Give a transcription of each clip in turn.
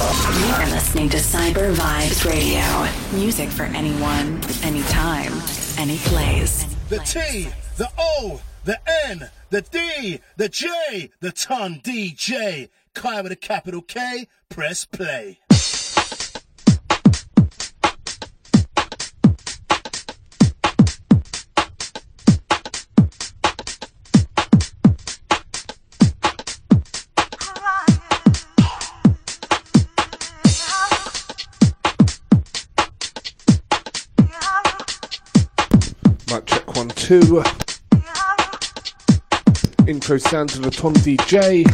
You are listening to Cyber Vibes Radio. Music for anyone, anytime, any place. The T, the O, the N, the D, the J, the ton DJ. Kai with a capital K, press play. 2. Intro sounds of the Tom DJ.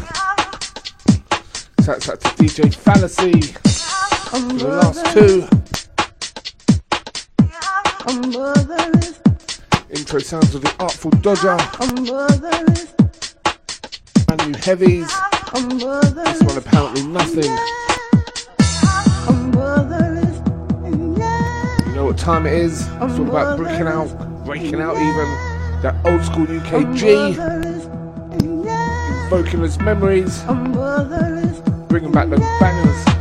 Shouts out to DJ Fallacy for the last two. Intro sounds of the Artful Dodger. Brand new heavies. This one apparently nothing. You know what time it is? It's all about bricking out breaking out even that old school UKG, invoking those memories, bringing back those bangers.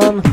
one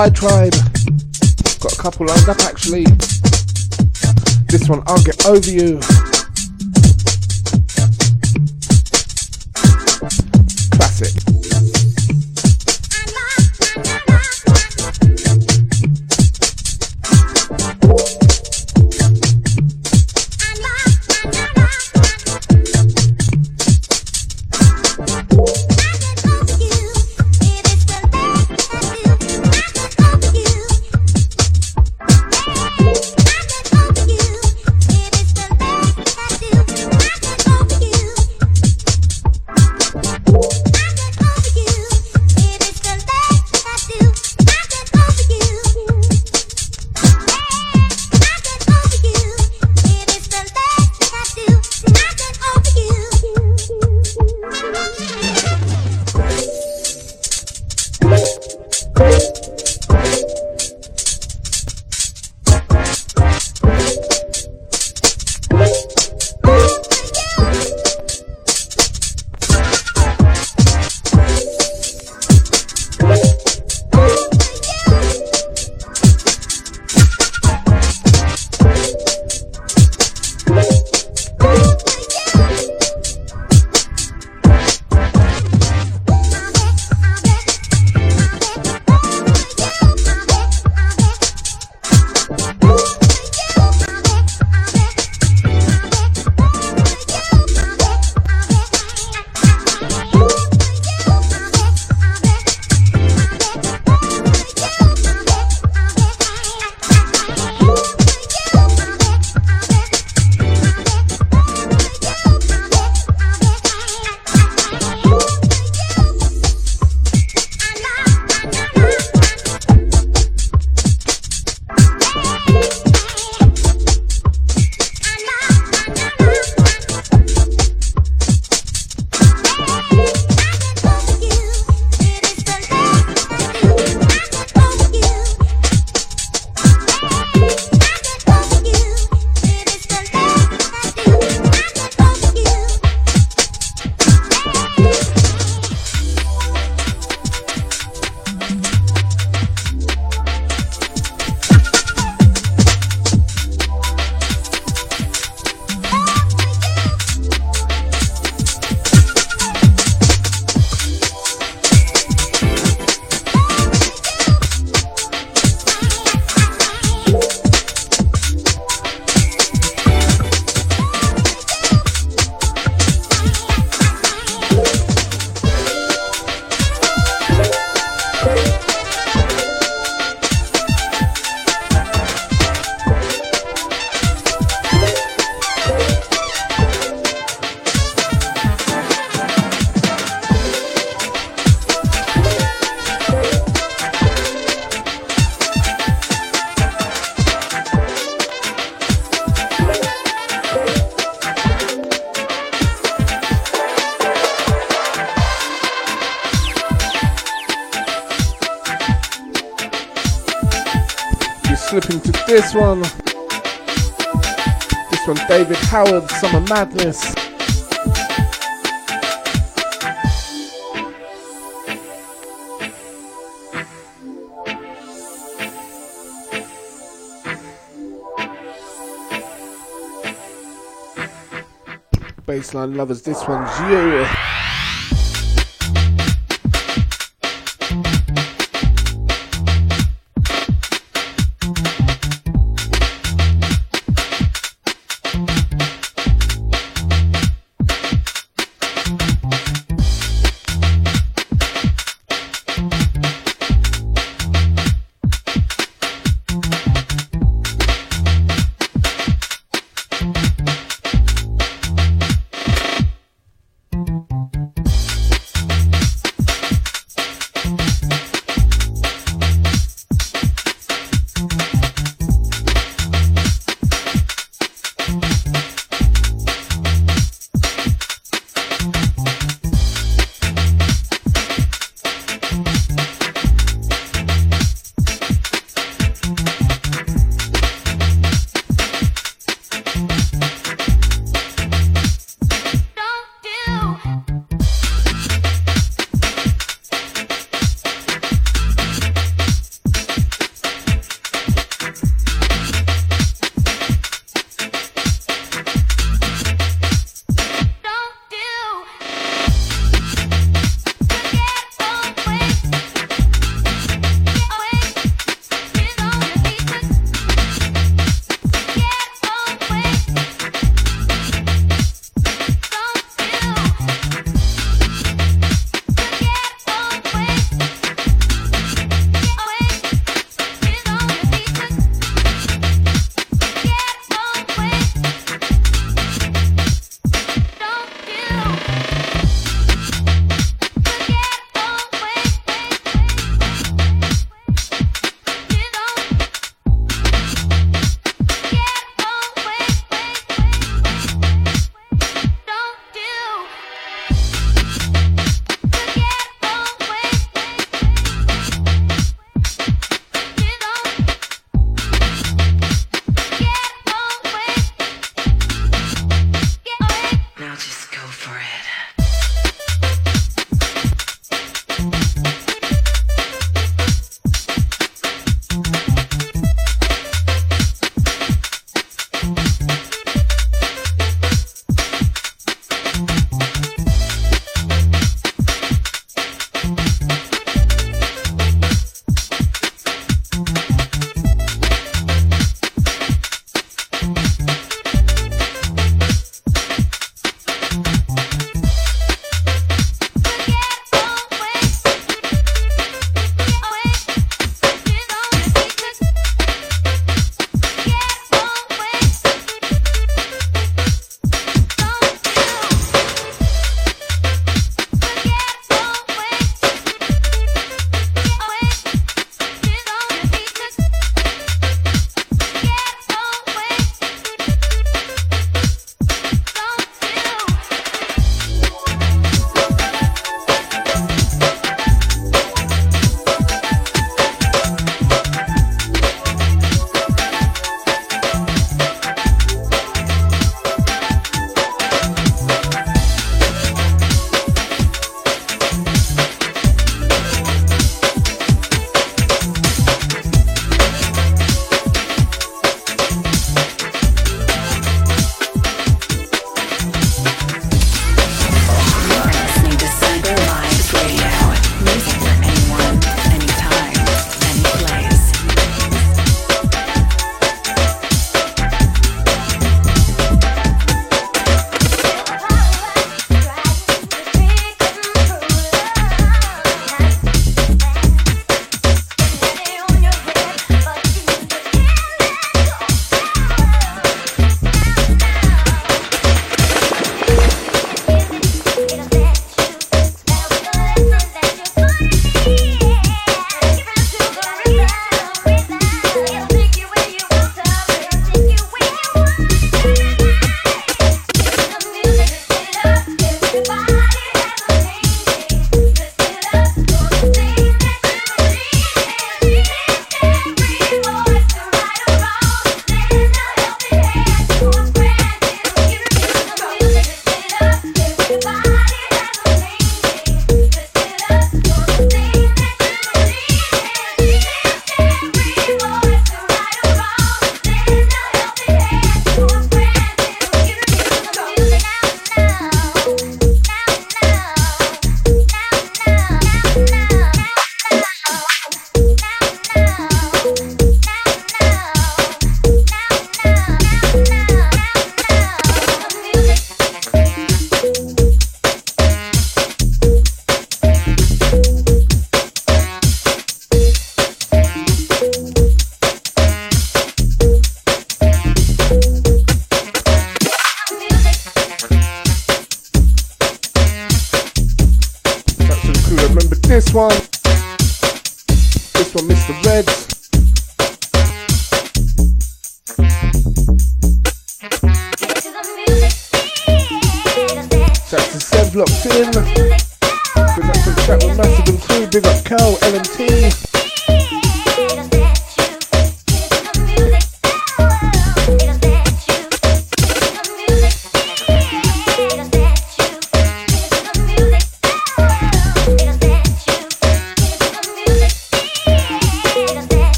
Y Tribe. Got a couple lined up actually. This one, I'll get over you. this Madness. Bassline lovers, this one's you.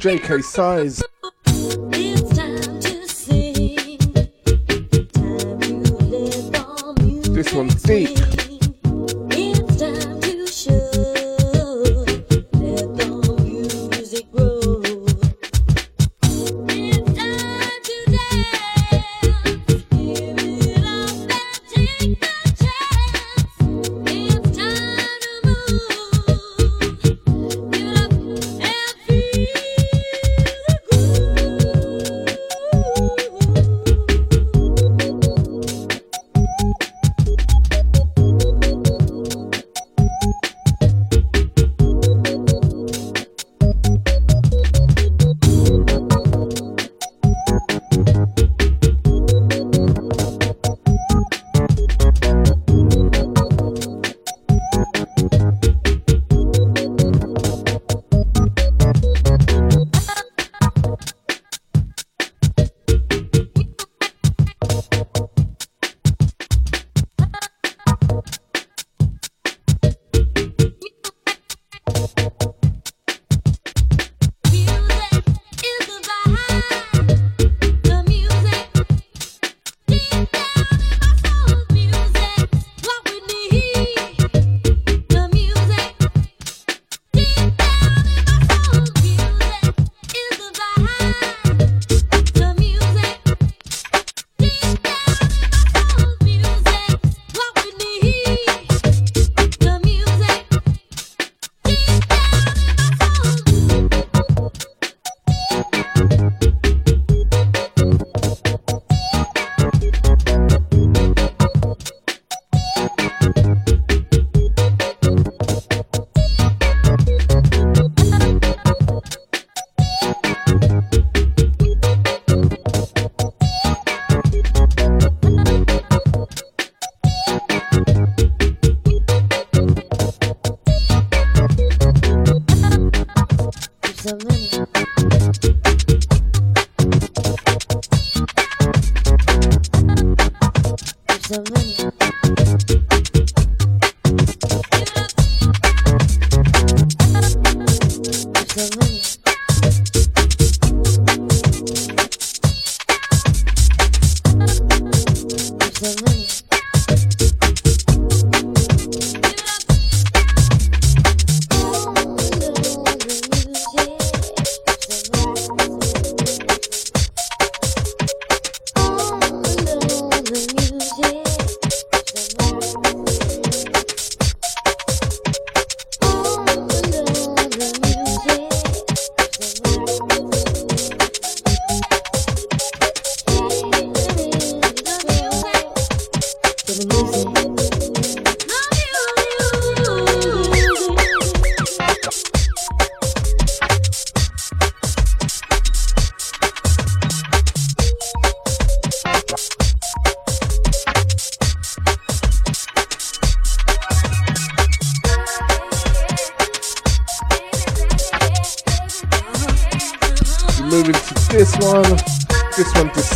JK Size.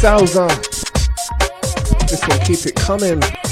This one, keep it coming.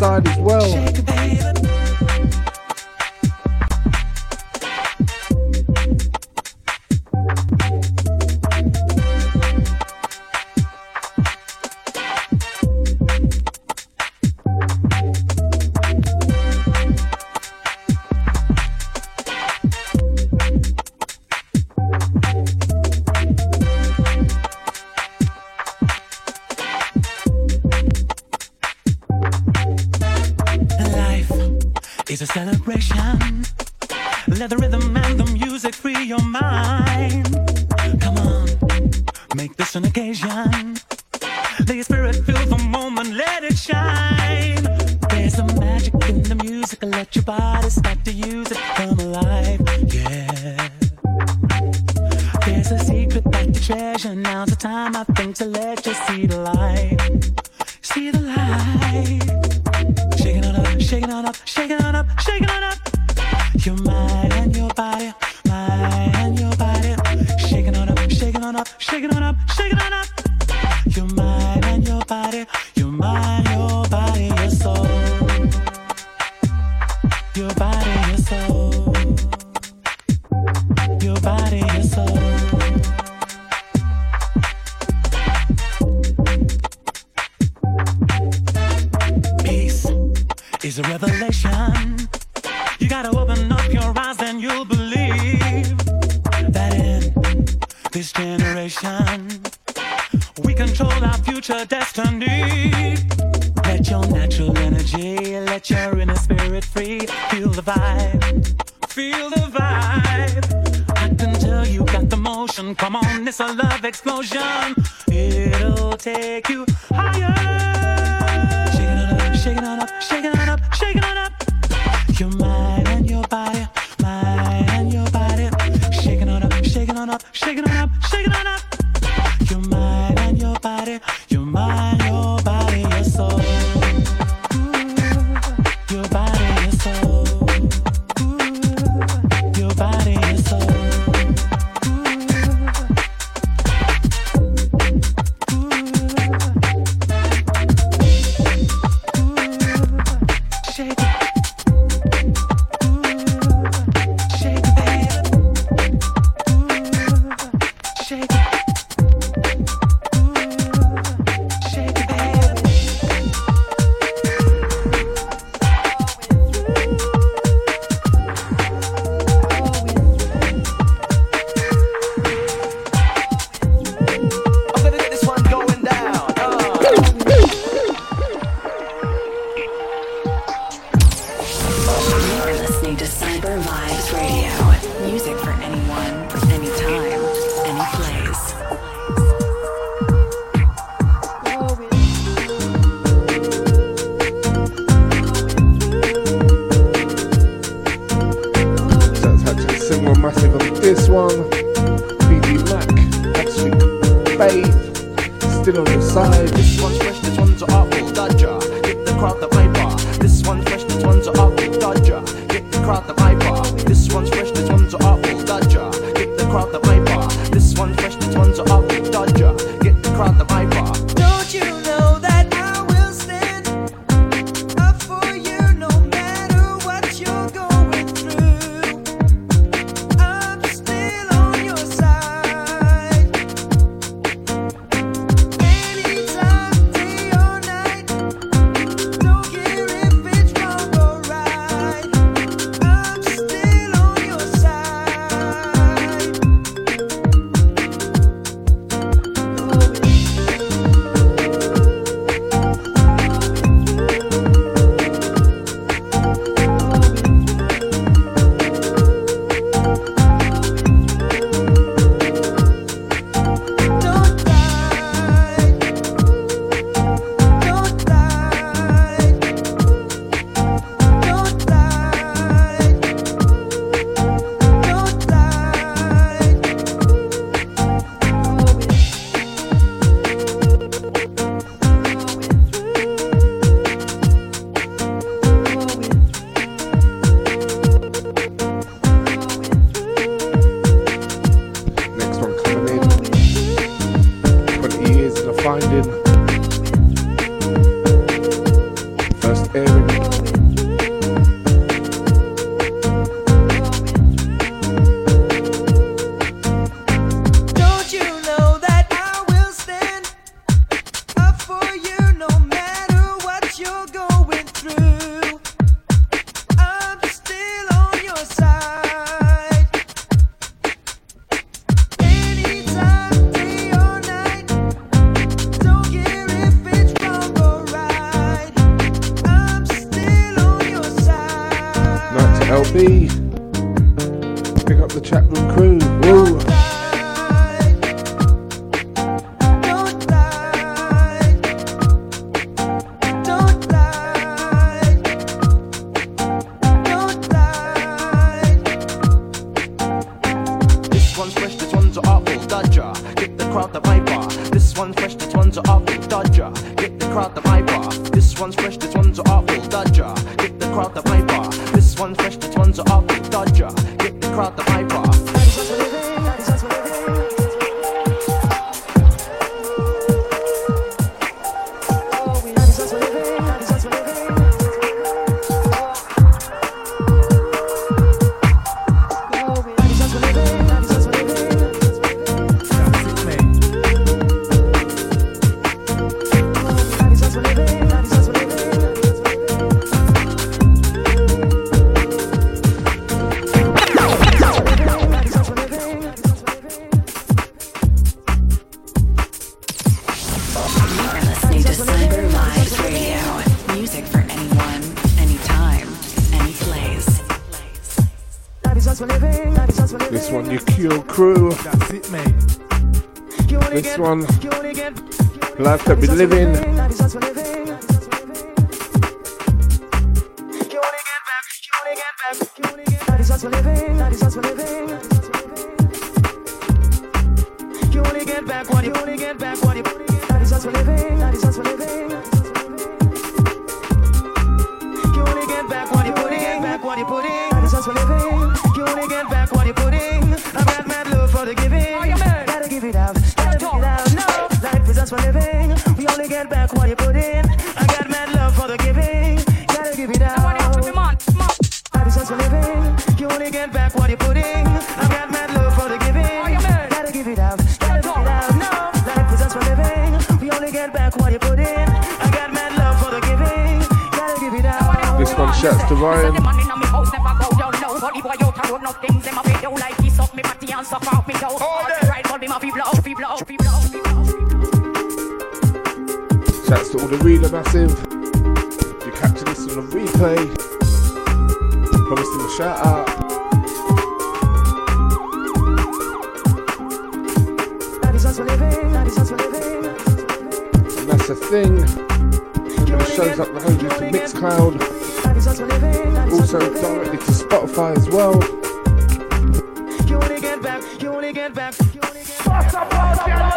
Esco Love to be living. That's to all the Reader Massive. You capture this on a replay. Promise him a shout out. And that's the thing. It shows up the hundreds to Mixcloud. Also directly to Spotify as well. You get back, you get back, you get back.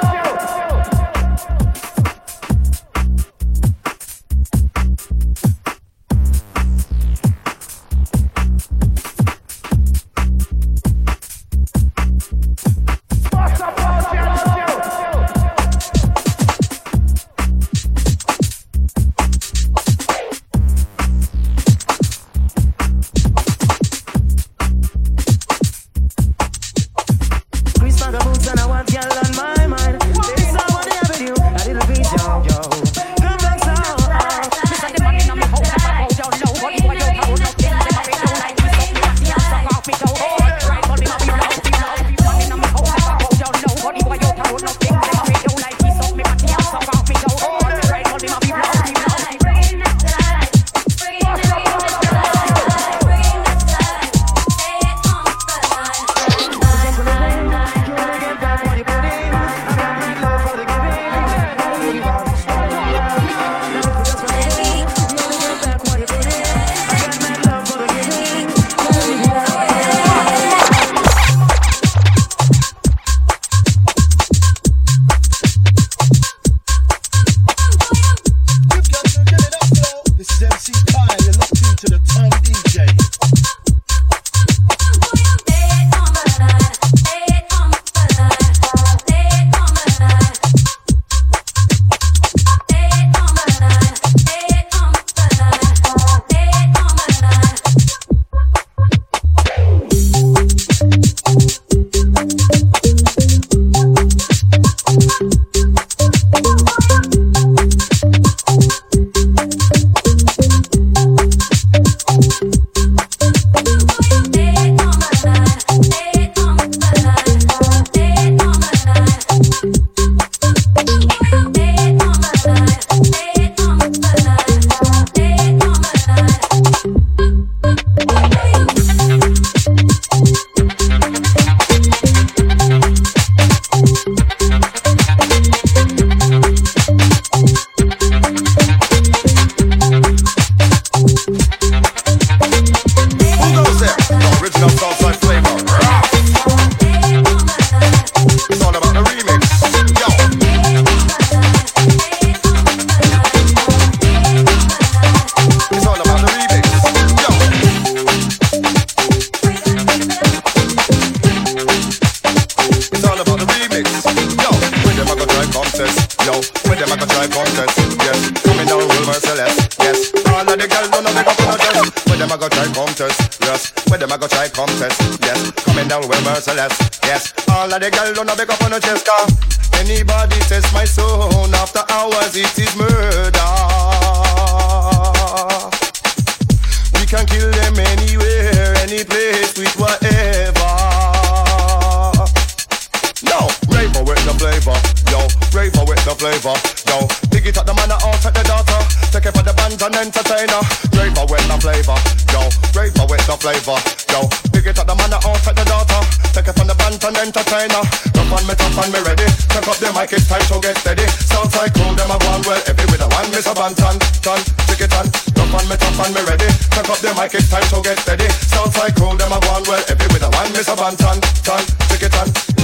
like to get steady. Sounds like them a one well every with a one. Miss a bantan, tan, ticket on. Tough on me, top on me ready. Tuck up the mic, it's time to get steady. Sounds like them a one well every with a one. Miss a bantan, tan, ticket on.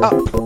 Get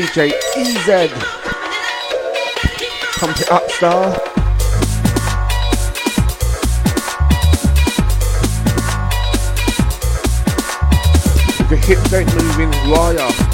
DJ EZ. Pump it up, star. The your hips ain't moving, wire.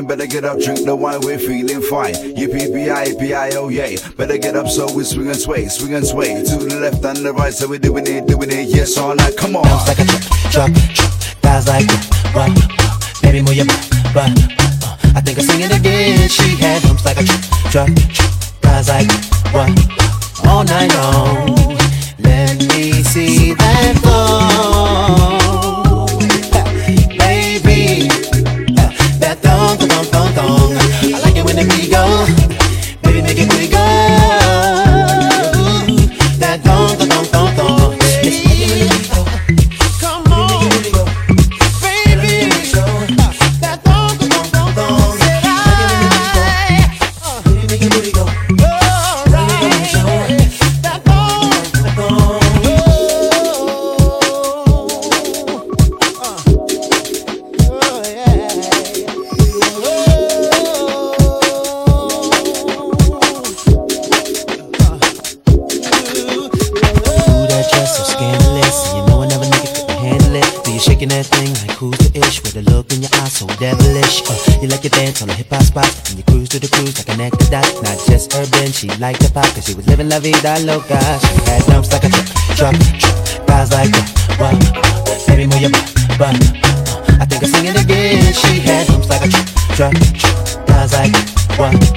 time. Better get up, drink the wine, we're feeling fine. UPPI, PIO, oh, yay. Better get up so we swing and sway, swing and sway. To the left and the right, so we're doing it, doing it, yes, all night. Come on. Bounce like a truck, truck, drop, thighs like it, run, baby, move your butt, butt. I think I'm singing again. She had bumps like a truck, truck, drop, thighs like it, run, all night long. She liked the pop cause she was living la vida loca. She had dumps like a truck, truck, truck. Thighs like a wow, baby move your butt, I think I'm singing again. She had dumps like a truck, truck, truck. Thighs like a wow.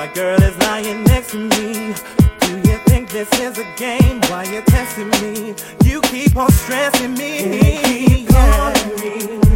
My girl is lying next to me. Do you think this is a game? Why you testing me? You keep on stressing me. You keep calling me.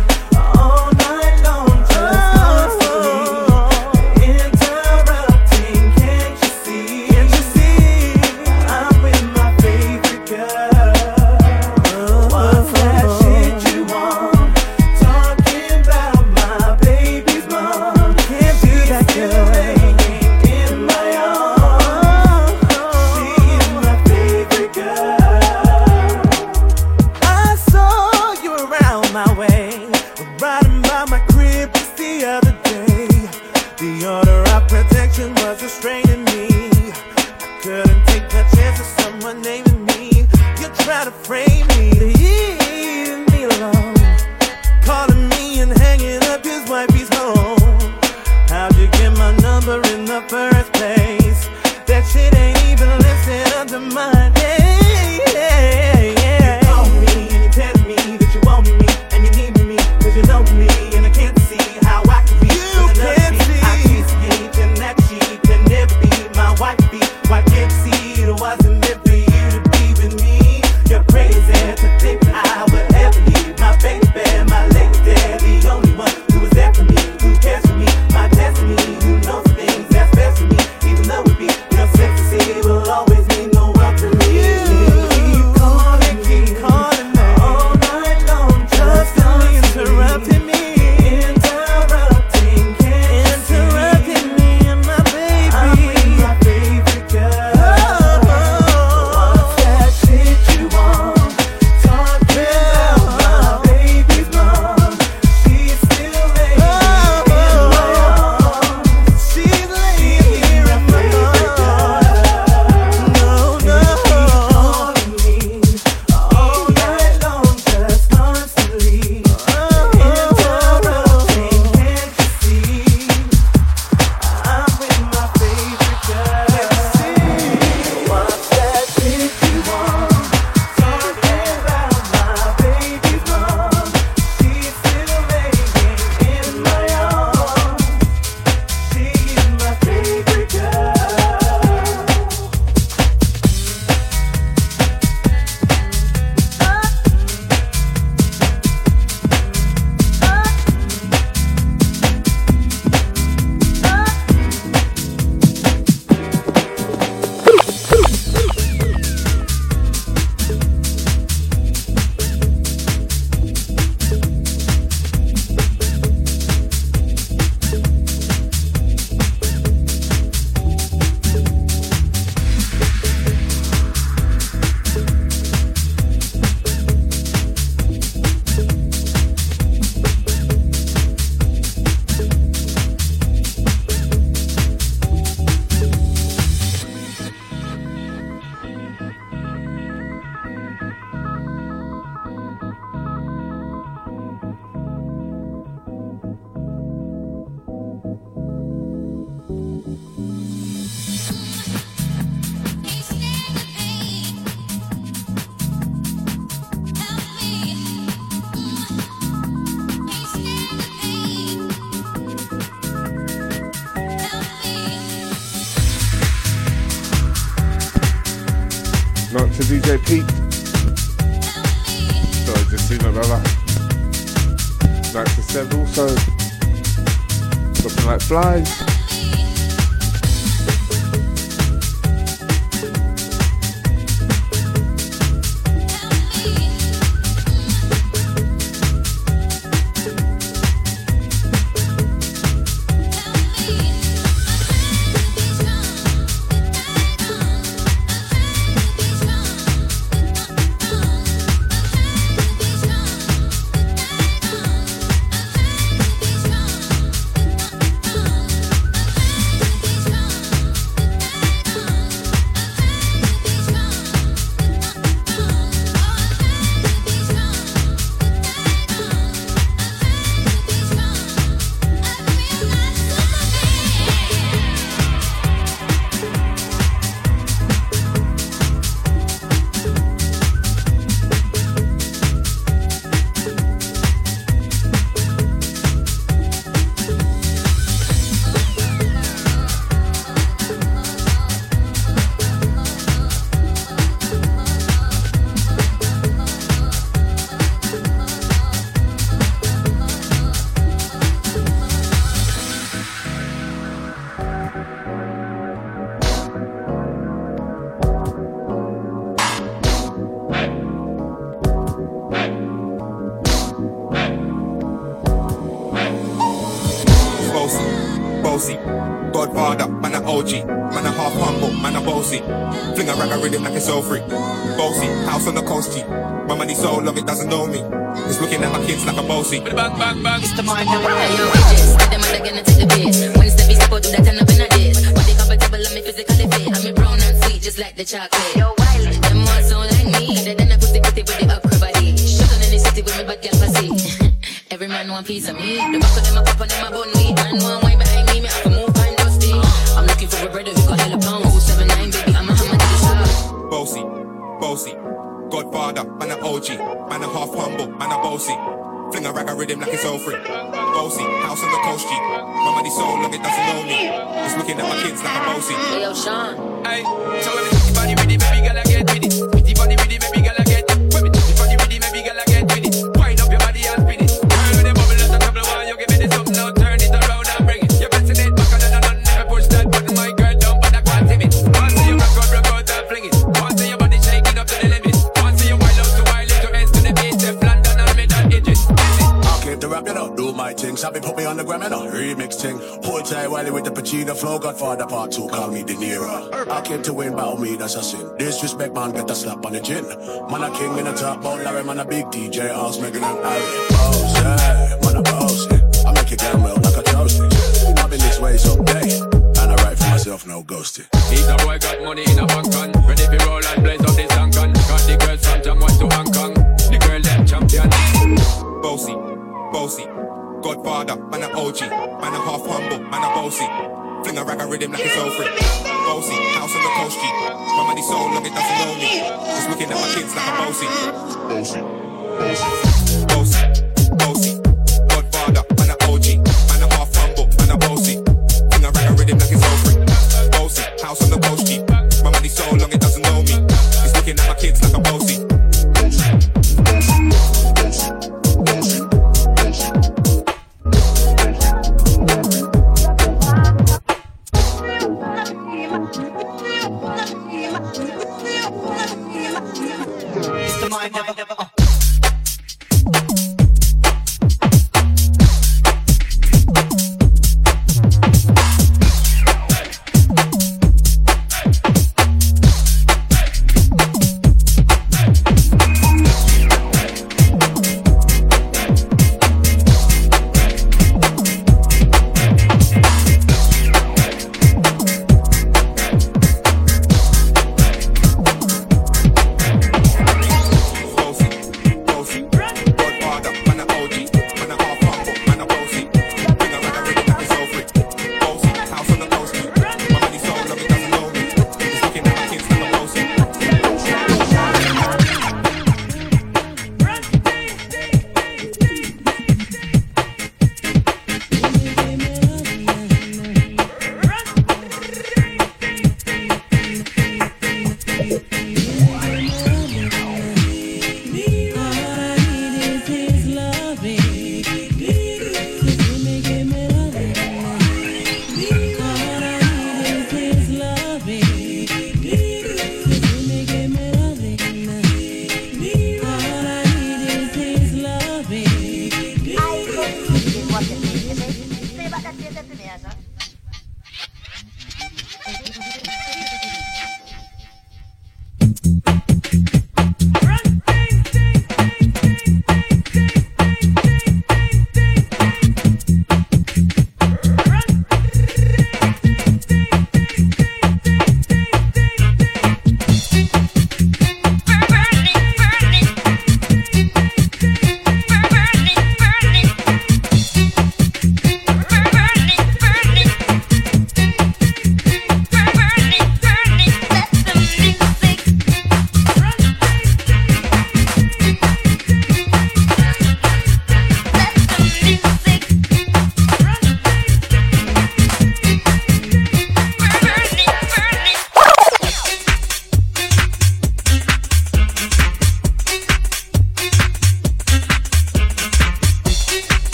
Like flies.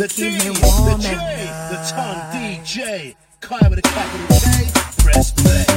The D, the J, the tongue DJ, Kai with a capital K, press play.